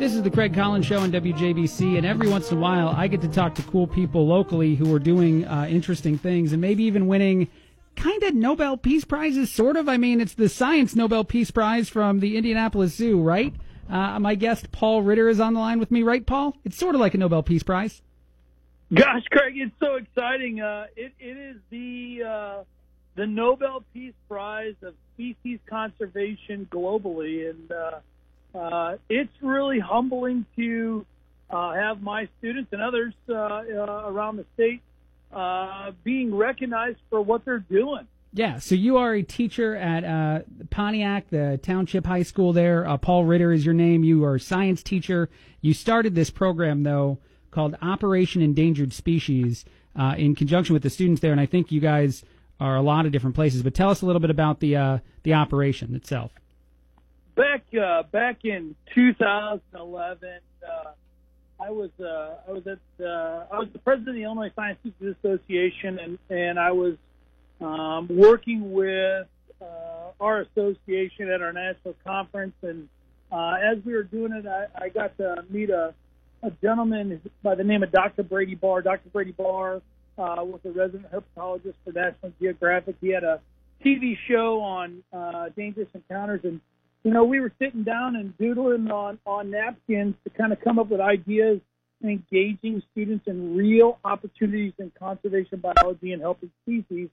This is the Craig Collins Show on WJBC, and every once in a while, I get to talk to cool people locally who are doing uh, interesting things and maybe even winning kind of Nobel Peace Prizes, sort of. I mean, it's the Science Nobel Peace Prize from the Indianapolis Zoo, right? Uh, my guest, Paul Ritter, is on the line with me, right, Paul? It's sort of like a Nobel Peace Prize. Gosh, Craig, it's so exciting. Uh, it, it is the uh, the Nobel Peace Prize of species conservation globally, and uh, it's really humbling to uh, have my students and others uh, uh, around the state uh, being recognized for what they're doing. Yeah, so you are a teacher at uh, Pontiac, the township high school there. Paul Ritter is your name. You are a science teacher. You started this program, though, called Operation Endangered Species in conjunction with the students there, and I think you guys are a lot of different places. But tell us a little bit about the the operation itself. Back uh, back in 2011, uh, I was uh, I was at uh, I was the president of the Illinois Science Teachers Association, and and I was um, working with uh, our association at our national conference. And uh, as we were doing it, I, I got to meet a, a gentleman by the name of Dr. Brady Barr. Dr. Brady Barr uh, was a resident herpetologist for National Geographic. He had a TV show on uh, dangerous encounters, and you know we were sitting down and doodling on on napkins to kind of come up with ideas and engaging students in real opportunities in conservation biology and helping species.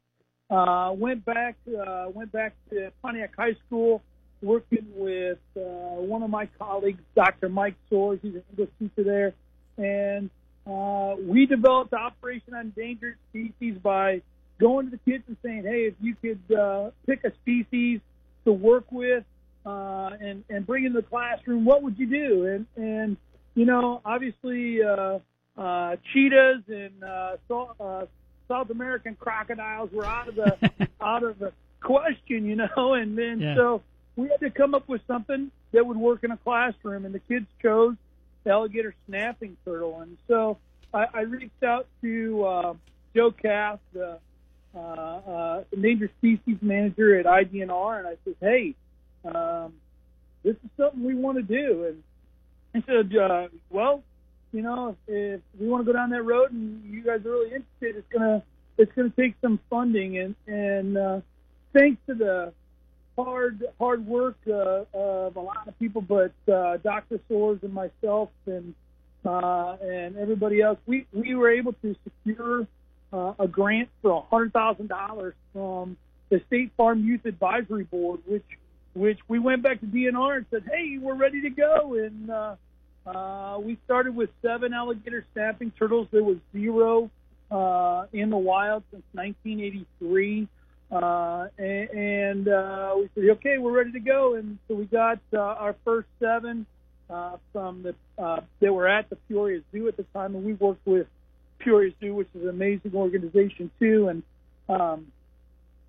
Uh, went back uh, went back to Pontiac High School, working with uh, one of my colleagues, Dr. Mike Soares. He's an English teacher there, and uh, we developed Operation Endangered Species by going to the kids and saying, "Hey, if you could uh, pick a species to work with uh, and and bring in the classroom, what would you do?" And and you know, obviously, uh, uh, cheetahs and uh, so, uh, South American crocodiles were out of the out of the question, you know. And then Yeah. so we had to come up with something that would work in a classroom, and the kids chose the alligator snapping turtle. And so I, I reached out to uh, Joe Kath, the uh, uh, endangered species manager at IDNR, and I said, "Hey, um, this is something we want to do." And he said, uh, "Well, you know, if, we want to go down that road and you guys are really interested, it's gonna it's gonna take some funding and and uh, thanks to the hard hard work uh, of a lot of people, but uh, Dr. Soares and myself and uh, and everybody else, we we were able to secure uh, a grant for hundred thousand dollars from the State Farm Youth Advisory Board, which which we went back to DNR and said, hey, we're ready to go, and uh, uh, we started with seven alligator snapping turtles. There was zero uh, in the wild since 1983. Uh, and and uh, we said, okay, we're ready to go. And so we got uh, our first seven uh, from the uh, that were at the Peoria Zoo at the time, and we worked with Peoria Zoo, which is an amazing organization too. And um,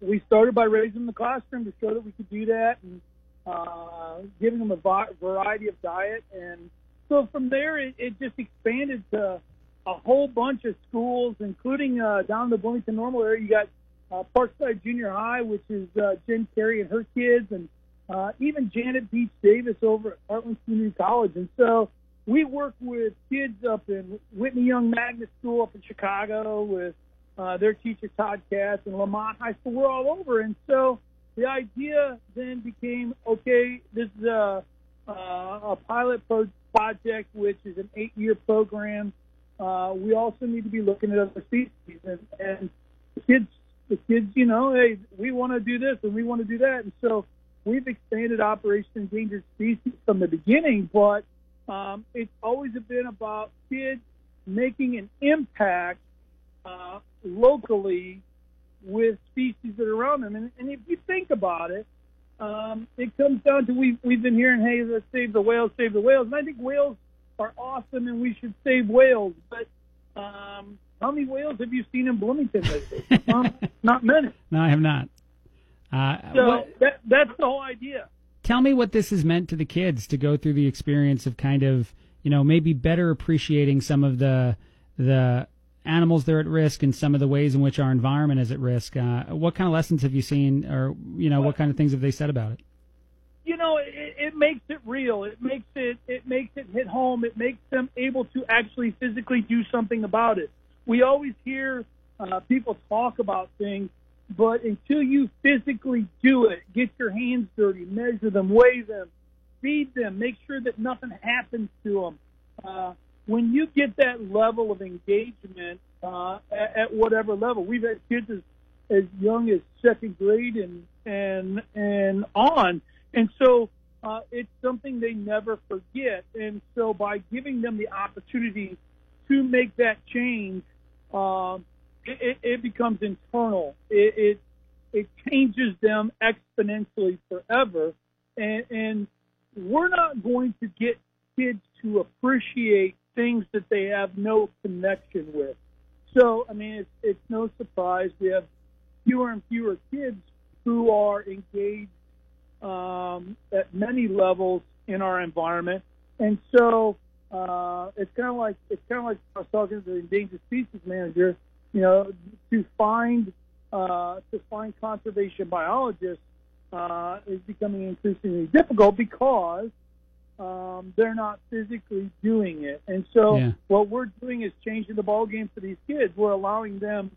we started by raising the classroom to show that we could do that, and uh, giving them a variety of diet. And so from there, it, it just expanded to a whole bunch of schools, including uh, down in the Bloomington Normal area. You got uh, Parkside Junior High, which is uh, Jen Carey and her kids, and uh, even Janet Beach Davis over at Heartland Community College. And so we work with kids up in Whitney Young Magnet School up in Chicago with uh, their teacher Todd Katz and Lemont High School. We're all over, and so the idea then became okay. This is a, uh, a pilot pro- project, which is an eight-year program. Uh, we also need to be looking at other species, and, and the kids, the kids, you know, hey, we want to do this and we want to do that, and so we've expanded Operation Endangered Species from the beginning, but um, it's always been about kids making an impact uh, locally with species that are around them. And, and if you think about it, um, it comes down to we've, we've been hearing, hey, let's save the whales, save the whales, and I think whales are awesome, and we should save whales. But um, how many whales have you seen in Bloomington lately? um, not many. No, I have not. Uh, So what- that, that's the whole idea. tell me what this has meant to the kids to go through the experience of kind of you know maybe better appreciating some of the the animals that are at risk and some of the ways in which our environment is at risk. Uh, what kind of lessons have you seen, or you know, what kind of things have they said about it? you know, it, it makes it real. It makes it it makes it hit home, it makes them able to actually physically do something about it. We always hear uh, people talk about things, but until you physically do it, get your hands dirty, measure them, weigh them, feed them, make sure that nothing happens to them. Uh, when you get that level of engagement uh, at, at whatever level, we've had kids as, as young as second grade and and and on, and so uh, it's something they never forget. And so by giving them the opportunity to make that change, um, it, it, becomes internal. It, it it changes them exponentially forever, and, and we're not going to get kids to appreciate things that they have no connection with. So, I mean, it's, it's no surprise we have fewer and fewer kids who are engaged um, at many levels in our environment, and so uh, it's kind of like it's kind of like I was talking to the endangered species manager. You know, to find uh, to find conservation biologists uh, is becoming increasingly difficult because um, they're not physically doing it. And so Yeah. what we're doing is changing the ball game for these kids. We're allowing them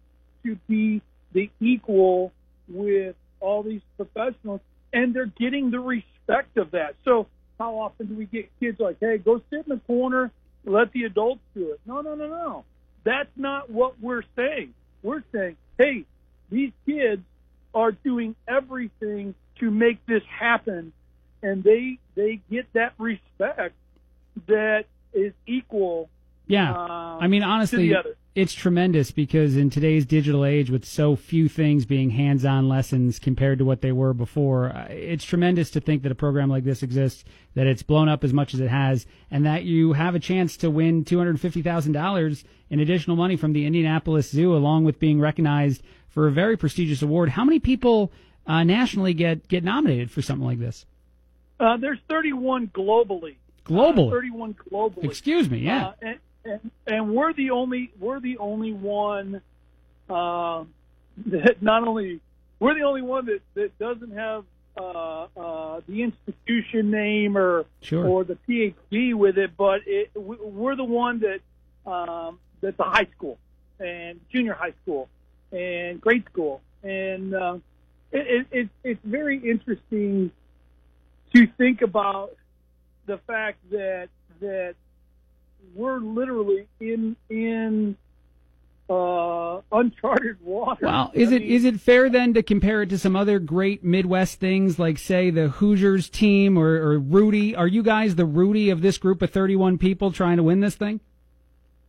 to be the equal with all these professionals, and they're getting the respect of that. So how often do we get kids like, hey, go sit in the corner, let the adults do it? No, no, no, no. That's not what we're saying. We're saying, hey, these kids are doing everything to make this happen, and they they get that respect that is equal. Yeah. um, I mean, honestly, it's tremendous because in today's digital age, with so few things being hands-on lessons compared to what they were before, uh, it's tremendous to think that a program like this exists, that it's blown up as much as it has, and that you have a chance to win two hundred fifty thousand dollars in additional money from the Indianapolis Zoo, along with being recognized for a very prestigious award. How many people uh, nationally get get nominated for something like this? Uh, there's 31 globally. Globally? Uh, 31 globally. Excuse me, yeah. Uh, and, and and we're the only we're the only one uh, that not only we're the only one that, that doesn't have uh, uh, the institution name or Sure. or the PhD with it, but it, we- we're the one that um, that's a high school and junior high school and grade school, and uh, it, it, it, it's very interesting to think about the fact that that we're literally in in uh, uncharted water. Well, is I it mean, is it fair then to compare it to some other great Midwest things, like say the Hoosiers team or, or Rudy? Are you guys the Rudy of this group of thirty-one people trying to win this thing?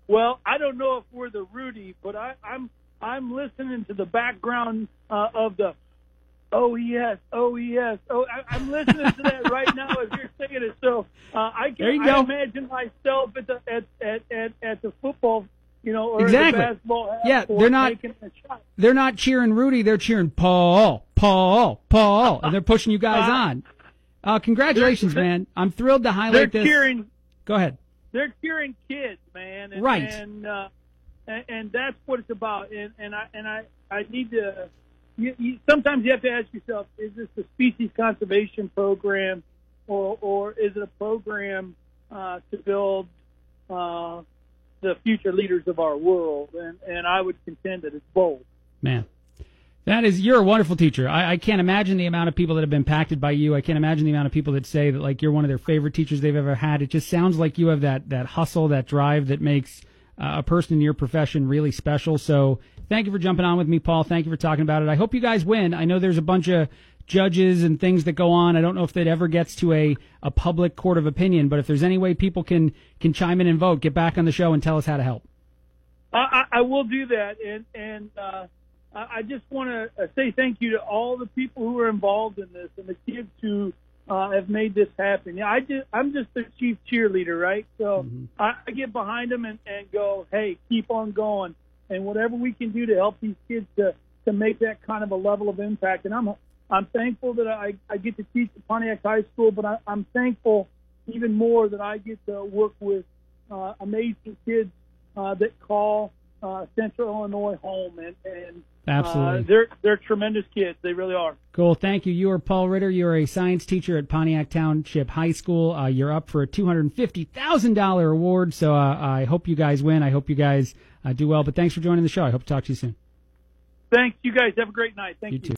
Well, I don't know if we're the Rudy, but I, I'm I'm listening to the background uh, of the oh yes, oh yes, oh I, I'm listening to that right now as you're saying it. So uh, I can I imagine myself at the at at at, at the football, you know, or Exactly. the Yeah, they're not- taking a shot. They're not cheering Rudy; they're cheering Paul, Paul, Paul, and they're pushing you guys on. Uh, congratulations, man! I'm thrilled to They're highlight this. cheering. Go ahead. they're cheering kids, man. And, Right. And, uh, and and that's what it's about. And and I and I I need to. You, you, sometimes you have to ask yourself: Is this a species conservation program, or or is it a program uh, to build uh, the future leaders of our world? And and I would contend that it's both. Man, that is you're a wonderful teacher. I, I can't imagine the amount of people that have been impacted by you. I can't imagine the amount of people that say that like you're one of their favorite teachers they've ever had. It just sounds like you have that that hustle, that drive that makes uh, a person in your profession really special. So thank you for jumping on with me, Paul. Thank you for talking about it. I hope you guys win. I know there's a bunch of judges and things that go on. I don't know if that ever gets to a, a public court of opinion, but if there's any way people can can chime in and vote, get back on the show and tell us how to help. I, I will do that, and and uh, I just want to say thank you to all the people who are involved in this and the kids who uh, have made this happen. Yeah, I just I'm just the chief cheerleader, right? So I, I get behind them and, and go, hey, keep on going, and whatever we can do to help these kids to to make that kind of a level of impact. And I'm I'm thankful that I I get to teach at Pontiac High School, but I, I'm thankful even more that I get to work with uh, amazing kids uh, that call uh, Central Illinois home, and and Absolutely. Uh, they're they're tremendous kids. They really are. Cool. Thank you. You are Paul Ritter. You're a science teacher at Pontiac Township High School. Uh, you're up for a $250,000 award. So uh, I hope you guys win. I hope you guys uh, do well. But thanks for joining the show. I hope to talk to you soon. Thanks. You guys have a great night. Thank You you. too.